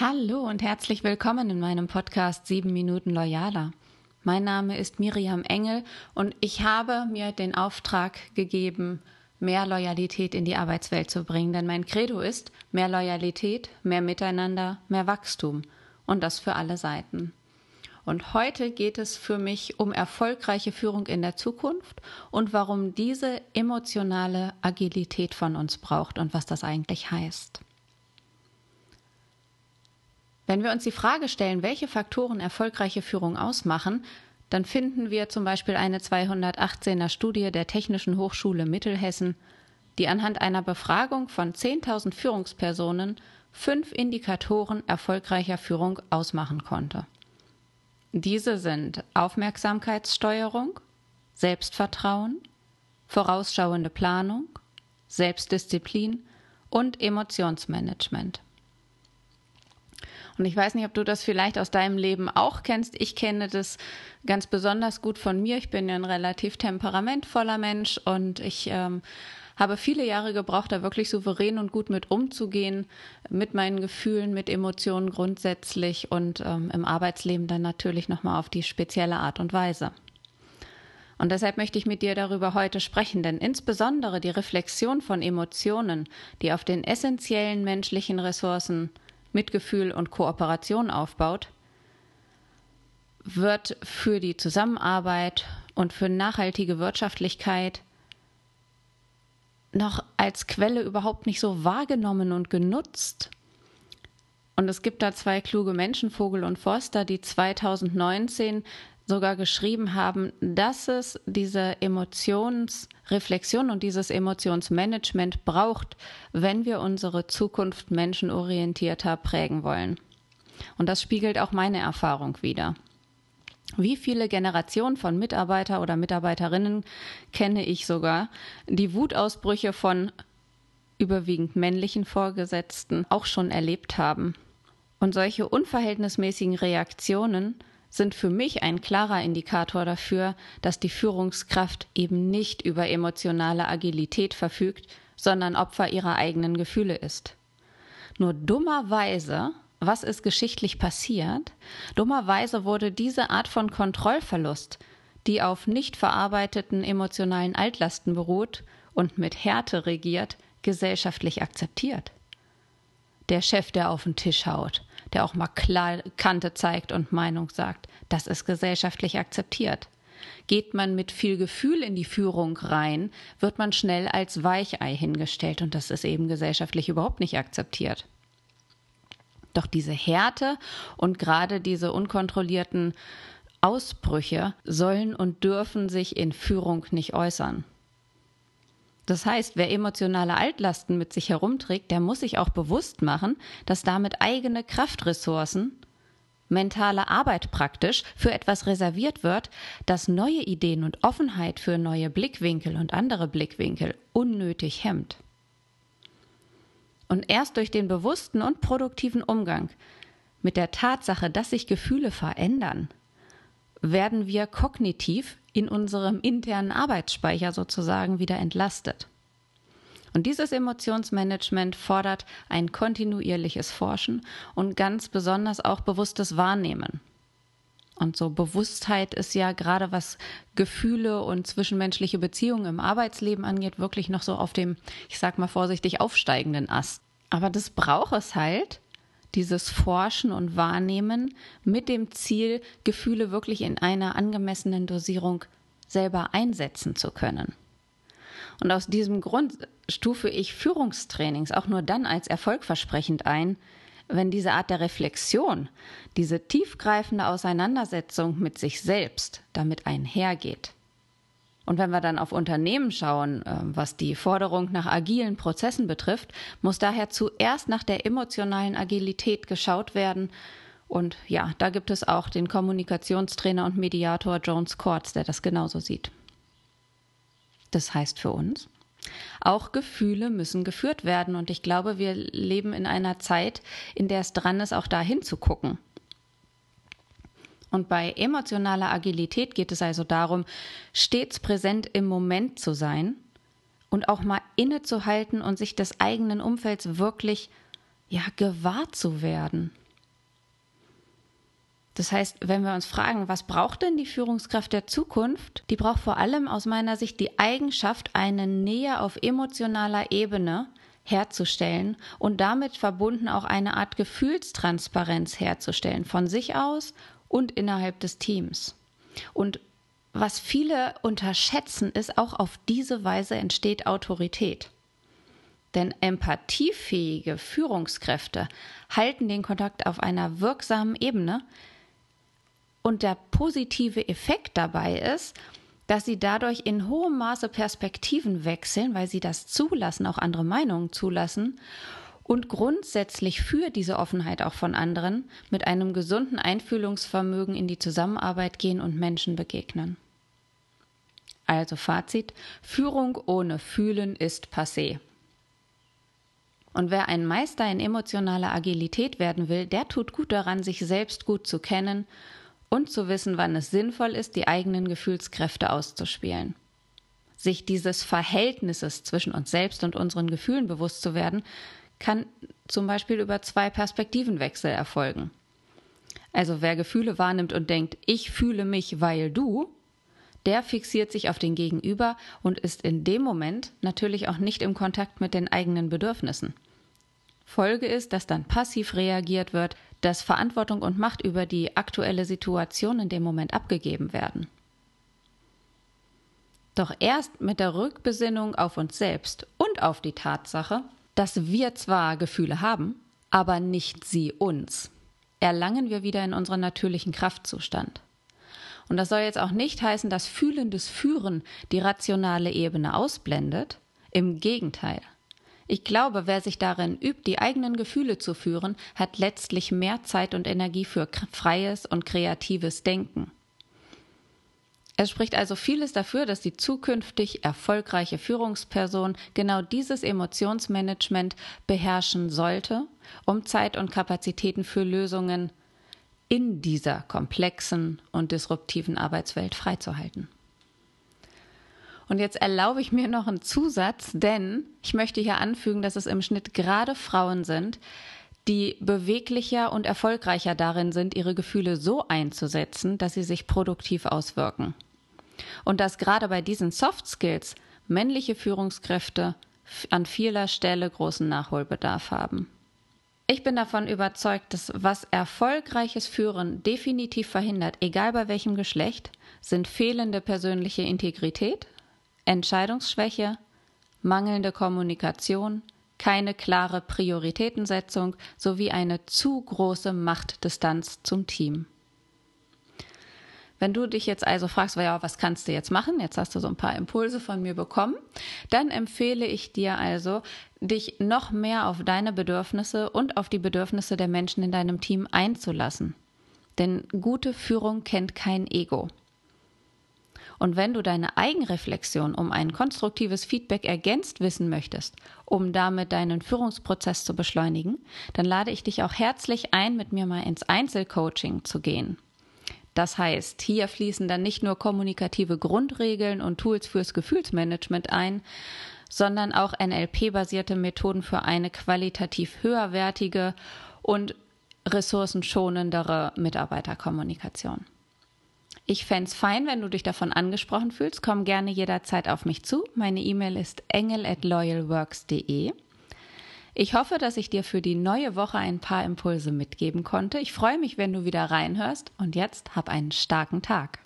Hallo und herzlich willkommen in meinem Podcast 7 Minuten Loyaler. Mein Name ist Miriam Engel und ich habe mir den Auftrag gegeben, mehr Loyalität in die Arbeitswelt zu bringen, denn mein Credo ist mehr Loyalität, mehr Miteinander, mehr Wachstum und das für alle Seiten. Und heute geht es für mich um erfolgreiche Führung in der Zukunft und warum diese emotionale Agilität von uns braucht und was das eigentlich heißt. Wenn wir uns die Frage stellen, welche Faktoren erfolgreiche Führung ausmachen, dann finden wir zum Beispiel eine 218er Studie der Technischen Hochschule Mittelhessen, die anhand einer Befragung von 10.000 Führungspersonen fünf Indikatoren erfolgreicher Führung ausmachen konnte. Diese sind Aufmerksamkeitssteuerung, Selbstvertrauen, vorausschauende Planung, Selbstdisziplin und Emotionsmanagement. Und ich weiß nicht, ob du das vielleicht aus deinem Leben auch kennst. Ich kenne das ganz besonders gut von mir. Ich bin ja ein relativ temperamentvoller Mensch und ich ähm, habe viele Jahre gebraucht, da wirklich souverän und gut mit umzugehen, mit meinen Gefühlen, mit Emotionen grundsätzlich und ähm, im Arbeitsleben dann natürlich nochmal auf die spezielle Art und Weise. Und deshalb möchte ich mit dir darüber heute sprechen, denn insbesondere die Reflexion von Emotionen, die auf den essentiellen menschlichen Ressourcen Mitgefühl und Kooperation aufbaut, wird für die Zusammenarbeit und für nachhaltige Wirtschaftlichkeit noch als Quelle überhaupt nicht so wahrgenommen und genutzt. Und es gibt da zwei kluge Menschen, Vogel und Forster, die 2019 sogar geschrieben haben, dass es diese Emotionsreflexion und dieses Emotionsmanagement braucht, wenn wir unsere Zukunft menschenorientierter prägen wollen. Und das spiegelt auch meine Erfahrung wider. Wie viele Generationen von Mitarbeiter oder Mitarbeiterinnen kenne ich sogar, die Wutausbrüche von überwiegend männlichen Vorgesetzten auch schon erlebt haben. Und solche unverhältnismäßigen Reaktionen sind für mich ein klarer Indikator dafür, dass die Führungskraft eben nicht über emotionale Agilität verfügt, sondern Opfer ihrer eigenen Gefühle ist. Nur dummerweise, was ist geschichtlich passiert? Dummerweise wurde diese Art von Kontrollverlust, die auf nicht verarbeiteten emotionalen Altlasten beruht und mit Härte regiert, gesellschaftlich akzeptiert. Der Chef, der auf den Tisch haut, der auch mal klar Kante zeigt und Meinung sagt. Das ist gesellschaftlich akzeptiert. Geht man mit viel Gefühl in die Führung rein, wird man schnell als Weichei hingestellt und das ist eben gesellschaftlich überhaupt nicht akzeptiert. Doch diese Härte und gerade diese unkontrollierten Ausbrüche sollen und dürfen sich in Führung nicht äußern. Das heißt, wer emotionale Altlasten mit sich herumträgt, der muss sich auch bewusst machen, dass damit eigene Kraftressourcen, mentale Arbeit praktisch, für etwas reserviert wird, das neue Ideen und Offenheit für neue Blickwinkel und andere Blickwinkel unnötig hemmt. Und erst durch den bewussten und produktiven Umgang mit der Tatsache, dass sich Gefühle verändern, werden wir kognitiv in unserem internen Arbeitsspeicher sozusagen wieder entlastet. Und dieses Emotionsmanagement fordert ein kontinuierliches Forschen und ganz besonders auch bewusstes Wahrnehmen. Und so Bewusstheit ist ja gerade was Gefühle und zwischenmenschliche Beziehungen im Arbeitsleben angeht, wirklich noch so auf dem, ich sag mal vorsichtig, aufsteigenden Ast. Aber das braucht es halt, dieses Forschen und Wahrnehmen mit dem Ziel, Gefühle wirklich in einer angemessenen Dosierung selber einsetzen zu können. Und aus diesem Grund stufe ich Führungstrainings auch nur dann als erfolgversprechend ein, wenn diese Art der Reflexion, diese tiefgreifende Auseinandersetzung mit sich selbst damit einhergeht. Und wenn wir dann auf Unternehmen schauen, ähm, was die Forderung nach agilen Prozessen betrifft, muss daher zuerst nach der emotionalen Agilität geschaut werden. Und ja, da gibt es auch den Kommunikationstrainer und Mediator Jones Quartz, der das genauso sieht. Das heißt für uns, auch Gefühle müssen geführt werden. Und ich glaube, wir leben in einer Zeit, in der es dran ist, auch dahin zu gucken. Und bei emotionaler Agilität geht es also darum, stets präsent im Moment zu sein und auch mal innezuhalten und sich des eigenen Umfelds wirklich ja gewahr zu werden. Das heißt, wenn wir uns fragen, was braucht denn die Führungskraft der Zukunft? Die braucht vor allem aus meiner Sicht die Eigenschaft, eine Nähe auf emotionaler Ebene herzustellen und damit verbunden auch eine Art Gefühlstransparenz herzustellen von sich aus und innerhalb des Teams. Und was viele unterschätzen, ist auch auf diese Weise entsteht Autorität. Denn empathiefähige Führungskräfte halten den Kontakt auf einer wirksamen Ebene, und der positive Effekt dabei ist, dass sie dadurch in hohem Maße Perspektiven wechseln, weil sie das zulassen, auch andere Meinungen zulassen und grundsätzlich für diese Offenheit auch von anderen mit einem gesunden Einfühlungsvermögen in die Zusammenarbeit gehen und Menschen begegnen. Also Fazit, Führung ohne Fühlen ist passé. Und wer ein Meister in emotionaler Agilität werden will, der tut gut daran, sich selbst gut zu kennen und zu wissen, wann es sinnvoll ist, die eigenen Gefühlskräfte auszuspielen. Sich dieses Verhältnisses zwischen uns selbst und unseren Gefühlen bewusst zu werden, kann zum Beispiel über zwei Perspektivenwechsel erfolgen. Also wer Gefühle wahrnimmt und denkt, ich fühle mich, weil du, der fixiert sich auf den Gegenüber und ist in dem Moment natürlich auch nicht im Kontakt mit den eigenen Bedürfnissen. Folge ist, dass dann passiv reagiert wird, dass Verantwortung und Macht über die aktuelle Situation in dem Moment abgegeben werden. Doch erst mit der Rückbesinnung auf uns selbst und auf die Tatsache, dass wir zwar Gefühle haben, aber nicht sie uns, erlangen wir wieder in unseren natürlichen Kraftzustand. Und das soll jetzt auch nicht heißen, dass fühlendes Führen die rationale Ebene ausblendet. Im Gegenteil. Ich glaube, wer sich darin übt, die eigenen Gefühle zu führen, hat letztlich mehr Zeit und Energie für freies und kreatives Denken. Es spricht also vieles dafür, dass die zukünftig erfolgreiche Führungsperson genau dieses Emotionsmanagement beherrschen sollte, um Zeit und Kapazitäten für Lösungen in dieser komplexen und disruptiven Arbeitswelt freizuhalten. Und jetzt erlaube ich mir noch einen Zusatz, denn ich möchte hier anfügen, dass es im Schnitt gerade Frauen sind, die beweglicher und erfolgreicher darin sind, ihre Gefühle so einzusetzen, dass sie sich produktiv auswirken. Und dass gerade bei diesen Soft Skills männliche Führungskräfte an vieler Stelle großen Nachholbedarf haben. Ich bin davon überzeugt, dass was erfolgreiches Führen definitiv verhindert, egal bei welchem Geschlecht, sind fehlende persönliche Integrität, Entscheidungsschwäche, mangelnde Kommunikation, keine klare Prioritätensetzung sowie eine zu große Machtdistanz zum Team. Wenn du dich jetzt also fragst, ja, was kannst du jetzt machen? Jetzt hast du so ein paar Impulse von mir bekommen. Dann empfehle ich dir also, dich noch mehr auf deine Bedürfnisse und auf die Bedürfnisse der Menschen in deinem Team einzulassen. Denn gute Führung kennt kein Ego. Und wenn du deine Eigenreflexion um ein konstruktives Feedback ergänzt wissen möchtest, um damit deinen Führungsprozess zu beschleunigen, dann lade ich dich auch herzlich ein, mit mir mal ins Einzelcoaching zu gehen. Das heißt, hier fließen dann nicht nur kommunikative Grundregeln und Tools fürs Gefühlsmanagement ein, sondern auch NLP-basierte Methoden für eine qualitativ höherwertige und ressourcenschonendere Mitarbeiterkommunikation. Ich fände es fein, wenn du dich davon angesprochen fühlst. Komm gerne jederzeit auf mich zu. Meine E-Mail ist engel at loyalworks.de. Ich hoffe, dass ich dir für die neue Woche ein paar Impulse mitgeben konnte. Ich freue mich, wenn du wieder reinhörst und jetzt hab einen starken Tag.